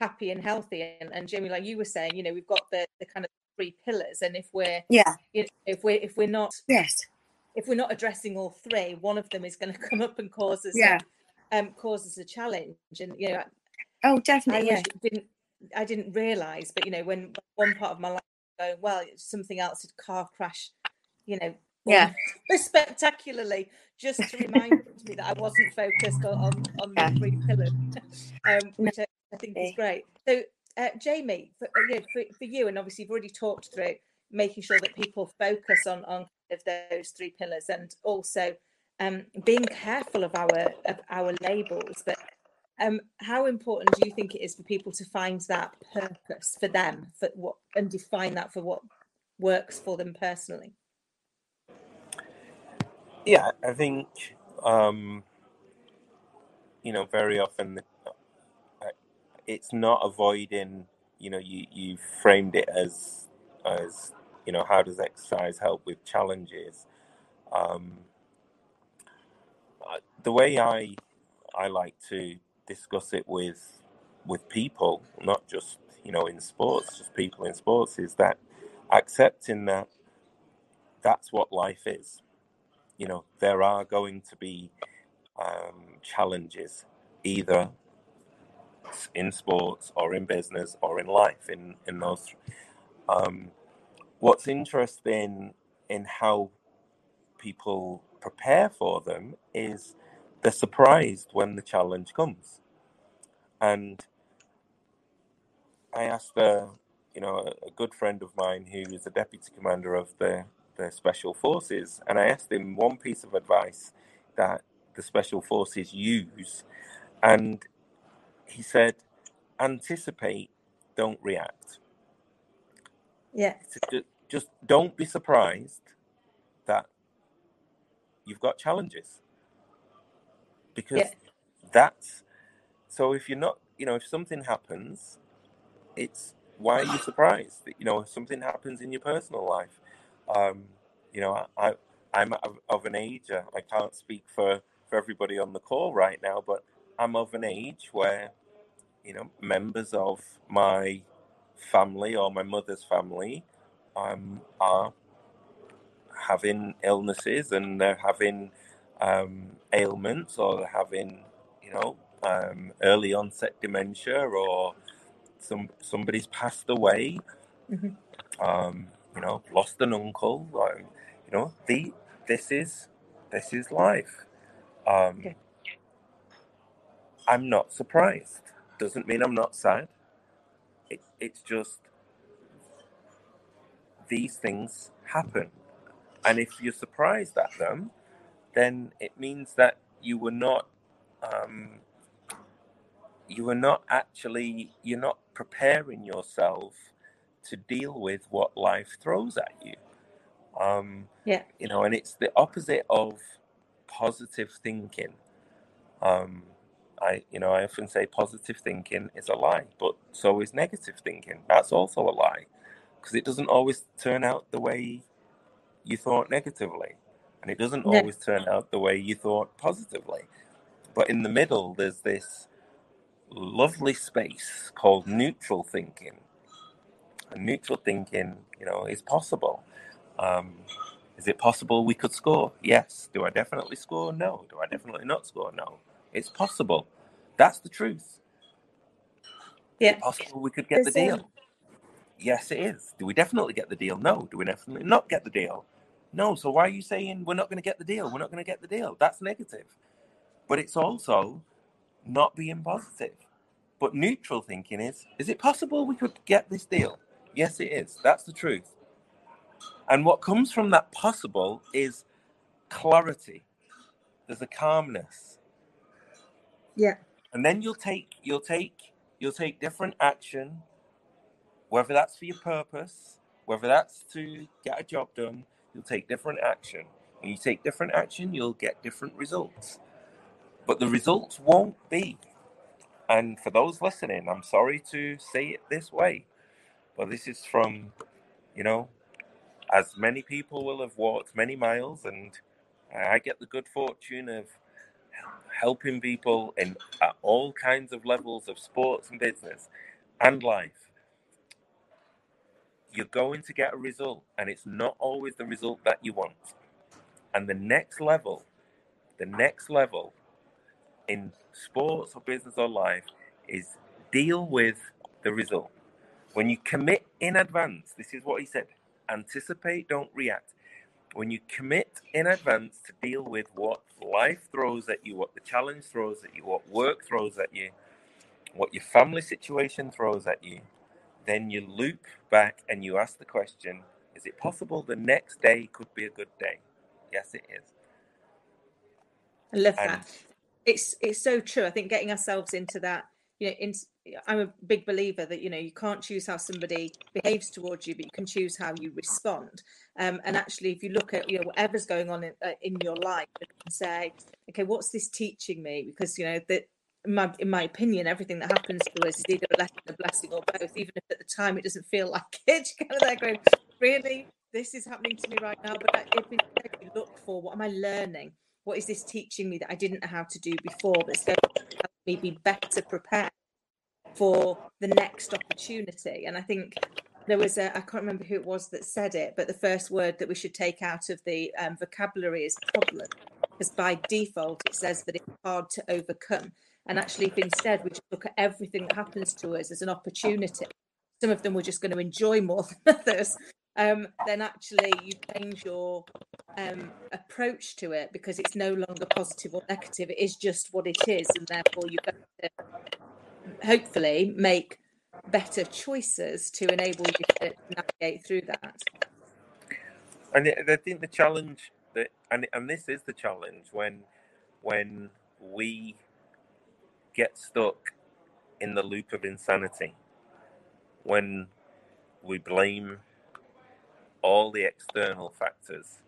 happy and healthy. And, and Jamie like you were saying you know we've got the, the kind of three pillars and if we're yeah. you know, if we're if we're not yes if we're not addressing all three one of them is going <laughs> to come up and cause us yeah a, um cause us a challenge and you know oh definitely I yeah. didn't I didn't realize but you know when one part of my life going well something else had car crash you know yeah <laughs> spectacularly just to remind me that I wasn't focused on on yeah. the three pillars <laughs> um, which I, I think is great so uh, Jamie, for, uh, you know, for, for, you, and obviously you've already talked through making sure that people focus on on of those three pillars, and also um, being careful of our of our labels. But um, how important do you think it is for people to find that purpose for them, for what, and define that for what works for them personally? Yeah, I think um, you know very often it's not avoiding. You know, you you framed it as as you know how does exercise help with challenges. Um, the way I I like to discuss it with with people, not just you know in sports, just people in sports, is that accepting that that's what life is. You know, there are going to be um, challenges, either in sports or in business or in life in in those um, what's interesting in how people prepare for them is they're surprised when the challenge comes and i asked a you know a, good friend of mine who is a deputy commander of the the special forces and i asked him one piece of advice that the special forces use and he said, anticipate, don't react. Yeah. Just, just don't be surprised that you've got challenges. Because yeah. that's so if you're not, you know, if something happens, it's why are you surprised? That you know, if something happens in your personal life, um, you know, I, I'm of, of an age. Uh, I can't speak for for everybody on the call right now, but I'm of an age where, you know, members of my family or my mother's family um, are having illnesses and they're having um, ailments or they're having, you know, um, early onset dementia or some somebody's passed away. Mm-hmm. Um, you know, lost an uncle. Or, you know, the this is this is life. Um, okay. I'm not surprised. Doesn't mean I'm not sad. It, it's just these things happen. And if you're surprised at them, then it means that you were not um, you were not actually you're not preparing yourself to deal with what life throws at you. Um, yeah, you know, and it's the opposite of positive thinking. Um, I, you know, I often say positive thinking is a lie, but so is negative thinking. That's also a lie because it doesn't always turn out the way you thought negatively, and it doesn't no. always turn out the way you thought positively. But in the middle, there's this lovely space called neutral thinking. And neutral thinking, you know, is possible. Um, is it possible we could score? Yes. Do I definitely score? No. Do I definitely not score? No. It's possible. That's the truth. Yeah. Is it possible we could get the deal? Yes, it is. Do we definitely get the deal? No. Do we definitely not get the deal? No. So why are you saying we're not going to get the deal? We're not going to get the deal. That's negative. But it's also not being positive. But neutral thinking is is it possible we could get this deal? Yes, it is. That's the truth. And what comes from that possible is clarity. There's a calmness yeah. And then you'll take you'll take you'll take different action, whether that's for your purpose, Whether that's to get a job done, you'll take different action. When you take different action, you'll get different results. But the results won't be. And for those listening, I'm sorry to say it this way, but this is from, you know, as many people will have walked many miles, and I get the good fortune of helping people in at all kinds of levels of sports and business and life. You're going to get a result, and it's not always the result that you want. And the next level, the next level in sports or business or life is deal with the result. When you commit in advance, this is what he said anticipate, don't react. When you commit in advance to deal with what life throws at you, what the challenge throws at you, what work throws at you, what your family situation throws at you, then you loop back and you ask the question is it possible the next day could be a good day? Yes, it is. I love and, that. It's it's so true. I think getting ourselves into that, you know, in, I'm a big believer that you know you can't choose how somebody behaves towards you, but you can choose how you respond. Um, and actually, if you look at you know whatever's going on in, uh, in your life, and say, okay, what's this teaching me? Because you know that in my, in my opinion, everything that happens to us is either a lesson, a blessing, or both. Even if at the time it doesn't feel <laughs> like it, you're kind of there going, really, this is happening to me right now. But if we look for what am I learning? What is this teaching me that I didn't know how to do before? That's going to help me be better prepared for the next opportunity. And I think there was a I can't remember who it was that said it, but the first word that we should take out of the um, vocabulary is problem, because by default it says that it's hard to overcome. And actually, if instead we just look at everything that happens to us as an opportunity, some of them we're just going to enjoy more than <laughs> others. Um, then actually you change your um, approach to it because it's no longer positive or negative. It is just what it is, and therefore you're going to hopefully make better choices to enable you to navigate through that. And I think the challenge that, and and this is the challenge when when we get stuck in the loop of insanity, when we blame all the external factors.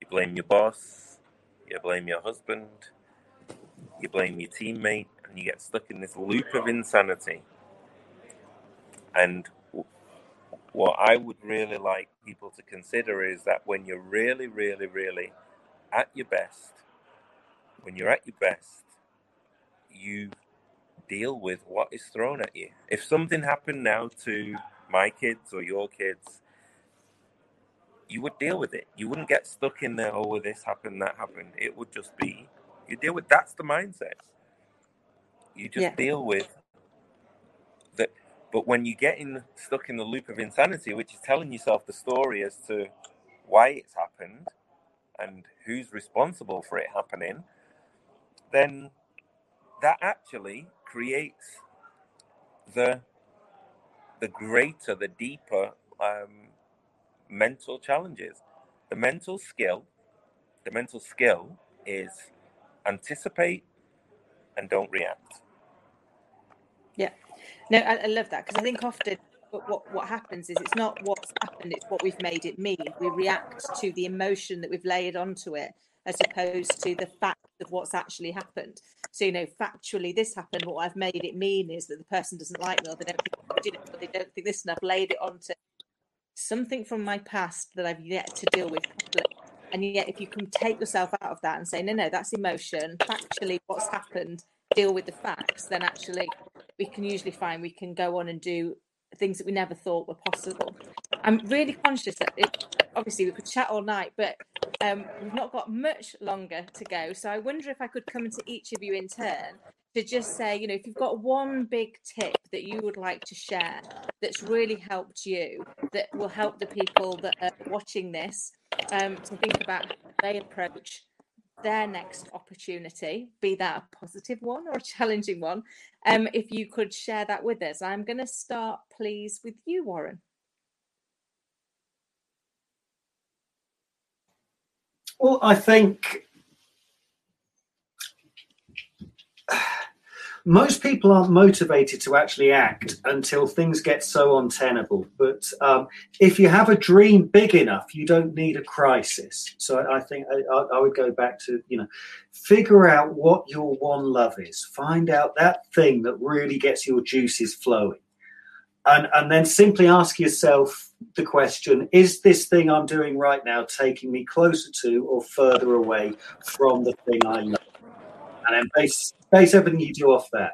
You blame your boss, you blame your husband, you blame your teammate, and you get stuck in this loop of insanity. And what I would really like people to consider is that when you're really, really, really at your best, when you're at your best, you deal with what is thrown at you. If something happened now to my kids or your kids, you would deal with it. You wouldn't get stuck in there, oh, this happened, that happened. It would just be, you deal with that's the mindset. You just yeah. deal with that but when you get in stuck in the loop of insanity, which is telling yourself the story as to why it's happened and who's responsible for it happening, then that actually creates the the greater, the deeper um, mental challenges. The mental skill, the mental skill is anticipate and don't react. No, I, I love that because I think often what what happens is it's not what's happened; it's what we've made it mean. We react to the emotion that we've layered onto it, as opposed to the fact of what's actually happened. So you know, factually, this happened. What I've made it mean is that the person doesn't like me, or they don't think it, they don't think this, and I've laid it onto something from my past that I've yet to deal with. And yet, if you can take yourself out of that and say, no, no, that's emotion. Factually, what's happened deal with the facts, then actually we can usually find we can go on and do things that we never thought were possible. I'm really conscious that it, obviously we could chat all night, but um, we've not got much longer to go. So I wonder if I could come to each of you in turn to just say, you know, if you've got one big tip that you would like to share that's really helped you, that will help the people that are watching this um, to think about how they approach their next opportunity, be that a positive one or a challenging one, um, if you could share that with us. I'm going to start, please, with you, Warren. Well, I think most people aren't motivated to actually act until things get so untenable. But um, if you have a dream big enough, you don't need a crisis. So I, I think I, I, would go back to you know, figure out what your one love is. Find out that thing that really gets your juices flowing, and and then simply ask yourself the question: Is this thing I'm doing right now taking me closer to or further away from the thing I love? And then base base everything you do off that.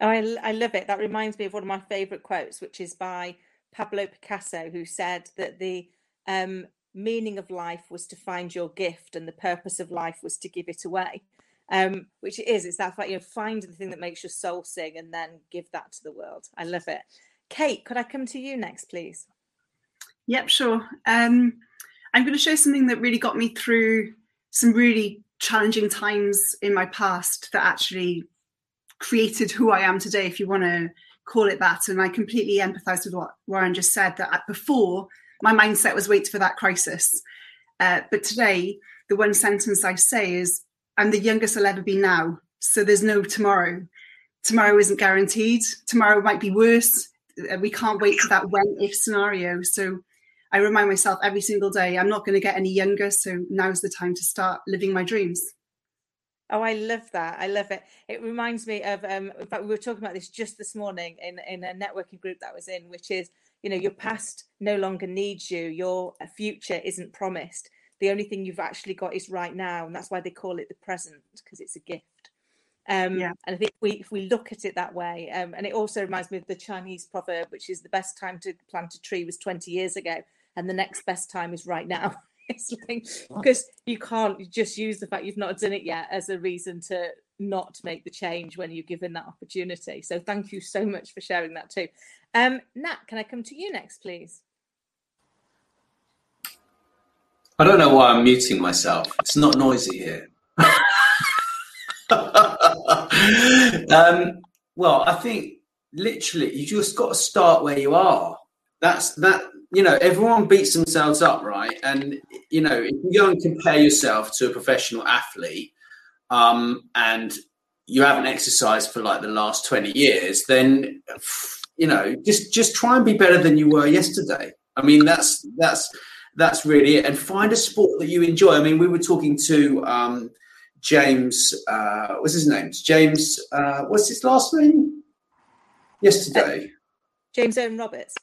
Oh, I, I love it. That reminds me of one of my favorite quotes, which is by Pablo Picasso, who said that the um, meaning of life was to find your gift and the purpose of life was to give it away. Um, which it is. It's that like you know, find the thing that makes your soul sing and then give that to the world. I love it. Kate, could I come to you next, please? Yep, sure. Um, I'm going to show something that really got me through some really challenging times in my past that actually created who I am today, if you want to call it that. And I completely empathize with what Warren just said that before my mindset was wait for that crisis. Uh, but today, the one sentence I say is, I'm the youngest I'll ever be now. So there's no tomorrow. Tomorrow isn't guaranteed. Tomorrow might be worse. Uh, we can't wait for that when if scenario. So I remind myself every single day I'm not going to get any younger, so now's the time to start living my dreams. Oh, I love that. I love it. It reminds me of, um, in fact, we were talking about this just this morning in, in a networking group that I was in, which is, you know, your past no longer needs you. Your future isn't promised. The only thing you've actually got is right now. And that's why they call it the present, because it's a gift. Um, yeah. And I think we, if we look at it that way, um, and it also reminds me of the Chinese proverb, which is the best time to plant a tree was 20 years ago and the next best time is right now. <laughs> it's like because you can't just use the fact you've not done it yet as a reason to not make the change when you're given that opportunity. So thank you so much for sharing that too. Um, Nat, can I come to you next, please? I don't know why I'm muting myself. It's not noisy here. <laughs> um, well, I think literally you just got to start where you are. That's that you know, everyone beats themselves up, right? And you know, if you go and compare yourself to a professional athlete, um, and you haven't exercised for like the last twenty years, then you know, just just try and be better than you were yesterday. I mean, that's that's that's really it. And find a sport that you enjoy. I mean, we were talking to um, James. Uh, what's his name? James. Uh, what's his last name? Yesterday. James Owen Roberts.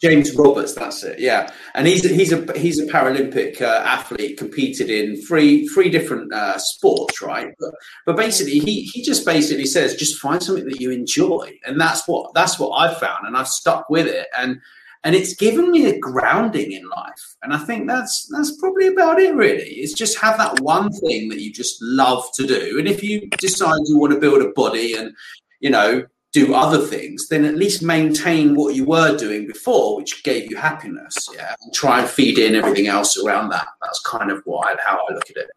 James Roberts, that's it. Yeah, and he's he's a he's a Paralympic uh, athlete, competed in three three different uh, sports, right? But, but basically, he he just basically says just find something that you enjoy, and that's what that's what I've found, and I've stuck with it, and and it's given me a grounding in life, and I think that's that's probably about it. Really, it's just have that one thing that you just love to do, and if you decide you want to build a body and you know do other things, then at least maintain what you were doing before, which gave you happiness. Yeah, and try and feed in everything else around that. That's kind of what I, how I look at it.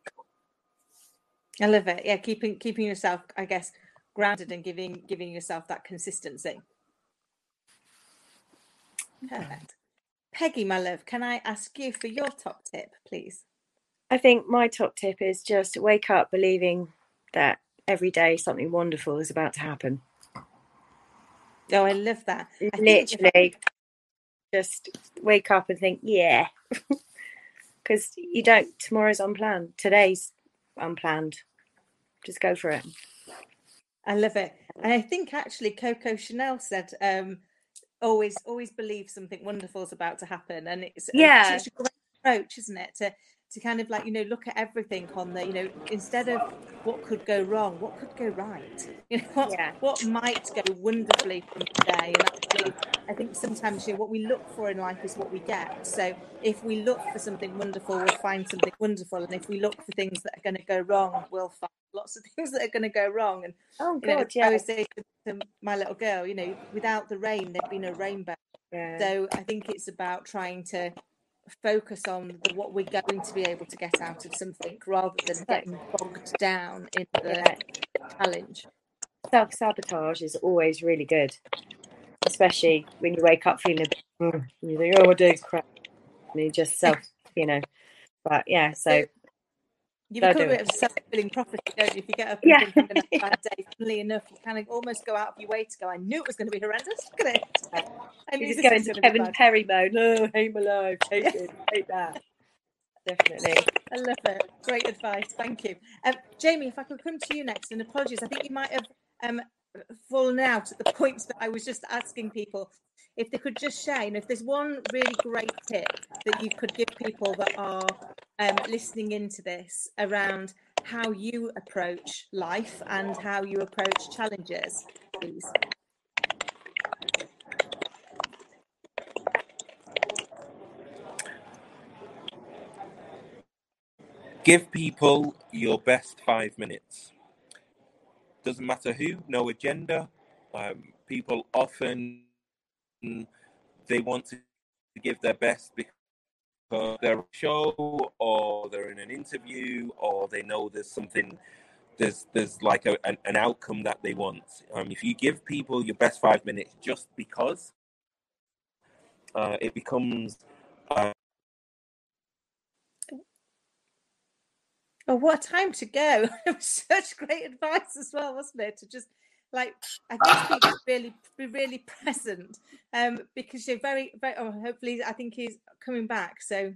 I love it. Yeah, keeping keeping yourself, I guess, grounded and giving giving yourself that consistency. Perfect. Peggy, my love, can I ask you for your top tip, please? I think my top tip is just wake up believing that every day something wonderful is about to happen. Oh, I love that. I Literally, just wake up and think, yeah, <laughs> because you don't. Tomorrow's unplanned. Today's unplanned. Just go for it. I love it, and I think actually Coco Chanel said, um, "Always, always believe something wonderful is about to happen," and it's yeah, it's a great approach, isn't it? To to kind of like you know look at everything on the you know instead of what could go wrong what could go right <laughs> you know what, yeah. what might go wonderfully from today and actually i think sometimes you know what we look for in life is what we get so if we look for something wonderful we'll find something wonderful and if we look for things that are going to go wrong we'll find lots of <laughs> things that are going to go wrong and oh God, know, yeah. i always say to my little girl you know without the rain there'd be no rainbow yeah. so i think it's about trying to focus on the, what we're going to be able to get out of something rather than getting bogged down in the yeah. challenge. Self sabotage is always really good, especially when you wake up feeling a bit, mm, you think, oh, my day's crap. And you just self, you know. But yeah, so You become a bit of self-fulfilling prophecy, don't you? If you get up and Yeah. think I'm going to have a <laughs> bad day, funnily enough, you kind of almost go out of your way to go, I knew it was going to be horrendous. Look at it. <laughs> I knew You just go into Kevin. Perry mode. Oh, hate my life. Take it. Take that. <laughs> Definitely. I love it. Great advice. Thank you. Um, Jamie, if I could come to you next, and apologies, I think you might have um, fallen out at the points that I was just asking people. If they could just share, and if there's one really great tip that you could give people that are um, listening into this around how you approach life and how you approach challenges, please. Give people your best five minutes. Doesn't matter who, no agenda. Um, people often they want to give their best because they're a show or they're in an interview or they know there's something there's there's like a, an, an outcome that they want. Um, if you give people your best five minutes just because, uh, it becomes uh, Oh, what a time to go! <laughs> It was such great advice as well, wasn't it? To just like I guess people really be really present, um, because you're very, very. Oh, hopefully, I think he's coming back. So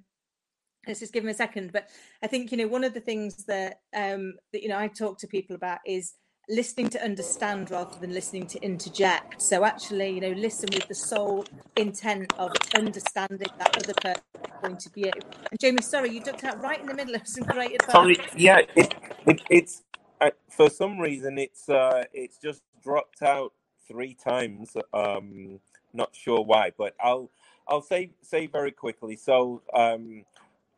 let's just give him a second. But I think you know one of the things that um that you know I talk to people about is listening to understand rather than listening to interject. So actually, you know, listen with the sole intent of understanding that other person's point of view. And Jamie, sorry, you ducked out right in the middle of some great advice. Sorry, yeah, it, it, it's uh, for some reason it's uh, it's just dropped out three times. Um, not sure why, but I'll I'll say say very quickly. So um,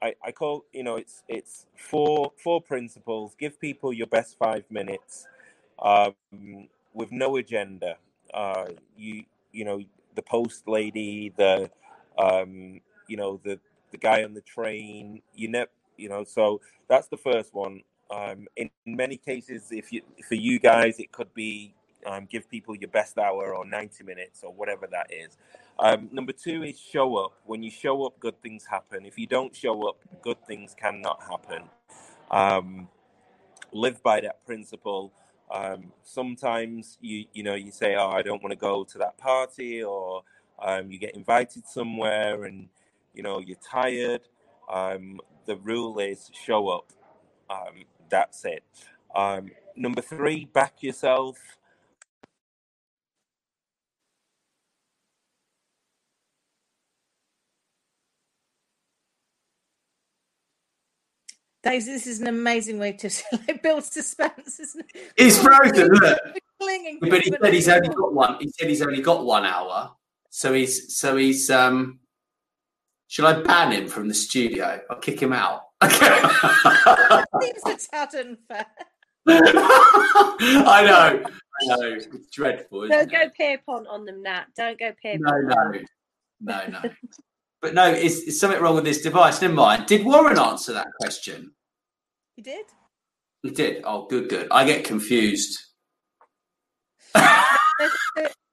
I, I call you know it's it's four four principles. Give people your best five minutes um, with no agenda. Uh, you you know the post lady, the um, you know the the guy on the train. You never you know so that's the first one. Um, in many cases, if you for you guys, it could be um, give people your best hour or ninety minutes or whatever that is. Um, number two is show up. When you show up, good things happen. If you don't show up, good things cannot happen. Um, live by that principle. Um, sometimes you you know you say, "Oh, I don't want to go to that party," or um, you get invited somewhere and you know you're tired. Um, the rule is show up. That's it. Um, number three, back yourself. That is, this is an amazing way to <laughs> like, build suspense, isn't it? He's frozen, look. Clinging. But he said he's only got one. He said he's only got one hour. So he's so he's um. Shall I ban him from the studio? I'll kick him out. <laughs> Seems a tad unfair. I know. I know. It's dreadful. Isn't Don't it? go Pierpont on them, Nat. Don't go Pierpont. No, no, no, no. But no, is, is something wrong with this device? Never mind. Did Warren answer that question? He did? He did. Oh, good, good. I get confused. <laughs> <laughs> I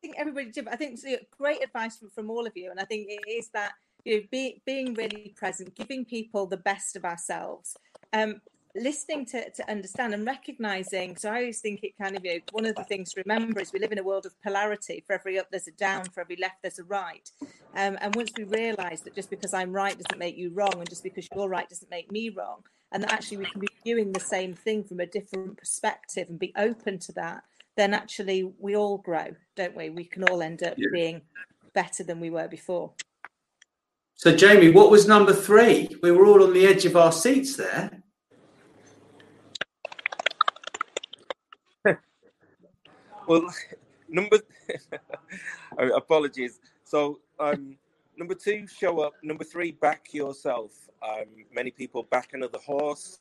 think everybody did. but I think it's great advice from, from all of you, and I think it is that you know, be, being really present, giving people the best of ourselves, um, listening to, to understand and recognizing. So I always think it kind of you know, one of the things to remember is we live in a world of polarity. For every up, there's a down. For every left, there's a right. Um, and once we realise that just because I'm right doesn't make you wrong, and just because you're right doesn't make me wrong, and that actually we can be viewing the same thing from a different perspective and be open to that, then actually we all grow, don't we? We can all end up Yeah. being better than we were before. So, Jamie, what was number three? We were all on the edge of our seats there. Well, <laughs> number <laughs> apologies. So um, number two, show up. Number three, back yourself. Um, many people back another horse.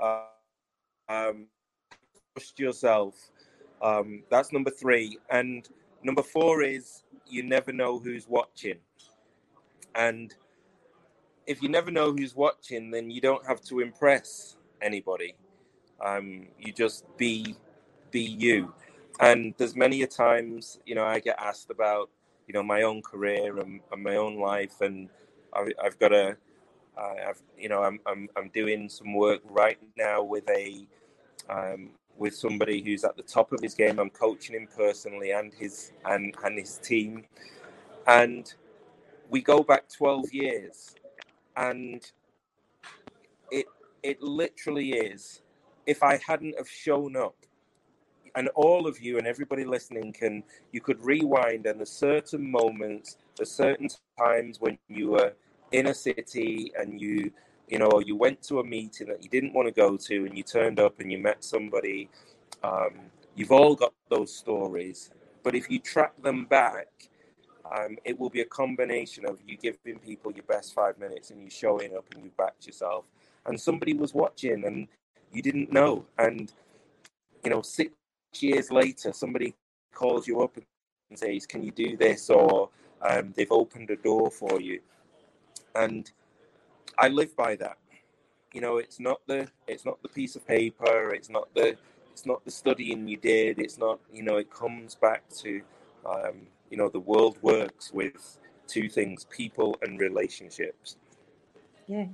Uh, um, trust yourself. Um, that's number three. And number four is you never know who's watching. And if you never know who's watching, then you don't have to impress anybody. Um, you just be be you. And there's many a times, you know, I get asked about, you know, my own career and, and my own life, and I, I've got to, I've, you know, I'm, I'm, I'm doing some work right now with a, um, with somebody who's at the top of his game. I'm coaching him personally and his and and his team, and we go back 12 years, and it it literally is. If I hadn't have shown up, and all of you and everybody listening can, you could rewind and there's certain moments, there's certain times when you were in a city and you you know, you went to a meeting that you didn't want to go to and you turned up and you met somebody. Um, you've all got those stories, but if you track them back, um, it will be a combination of you giving people your best five minutes and you showing up and you backed yourself. And somebody was watching and you didn't know. And, you know, six years later, somebody calls you up and says, Can you do this? Or um, they've opened a door for you. And I live by that. You know, it's not the it's not the piece of paper. It's not the it's not the studying you did. It's not you know. It comes back to um, you know the world works with two things: people and relationships. Yeah.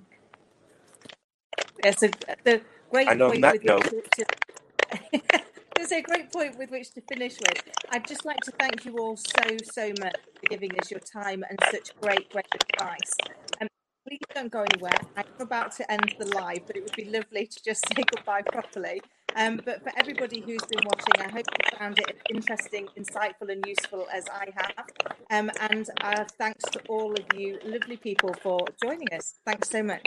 That's a the great and on that note, <laughs> There's a great point with which to finish with. I'd just like to thank you all so, so much for giving us your time and such great, great advice. Um, please don't go anywhere. I'm about to end the live, but it would be lovely to just <laughs> say goodbye properly. Um, but for everybody who's been watching, I hope you found it interesting, insightful, and useful as I have. Um, and uh, thanks to all of you lovely people for joining us. Thanks so much.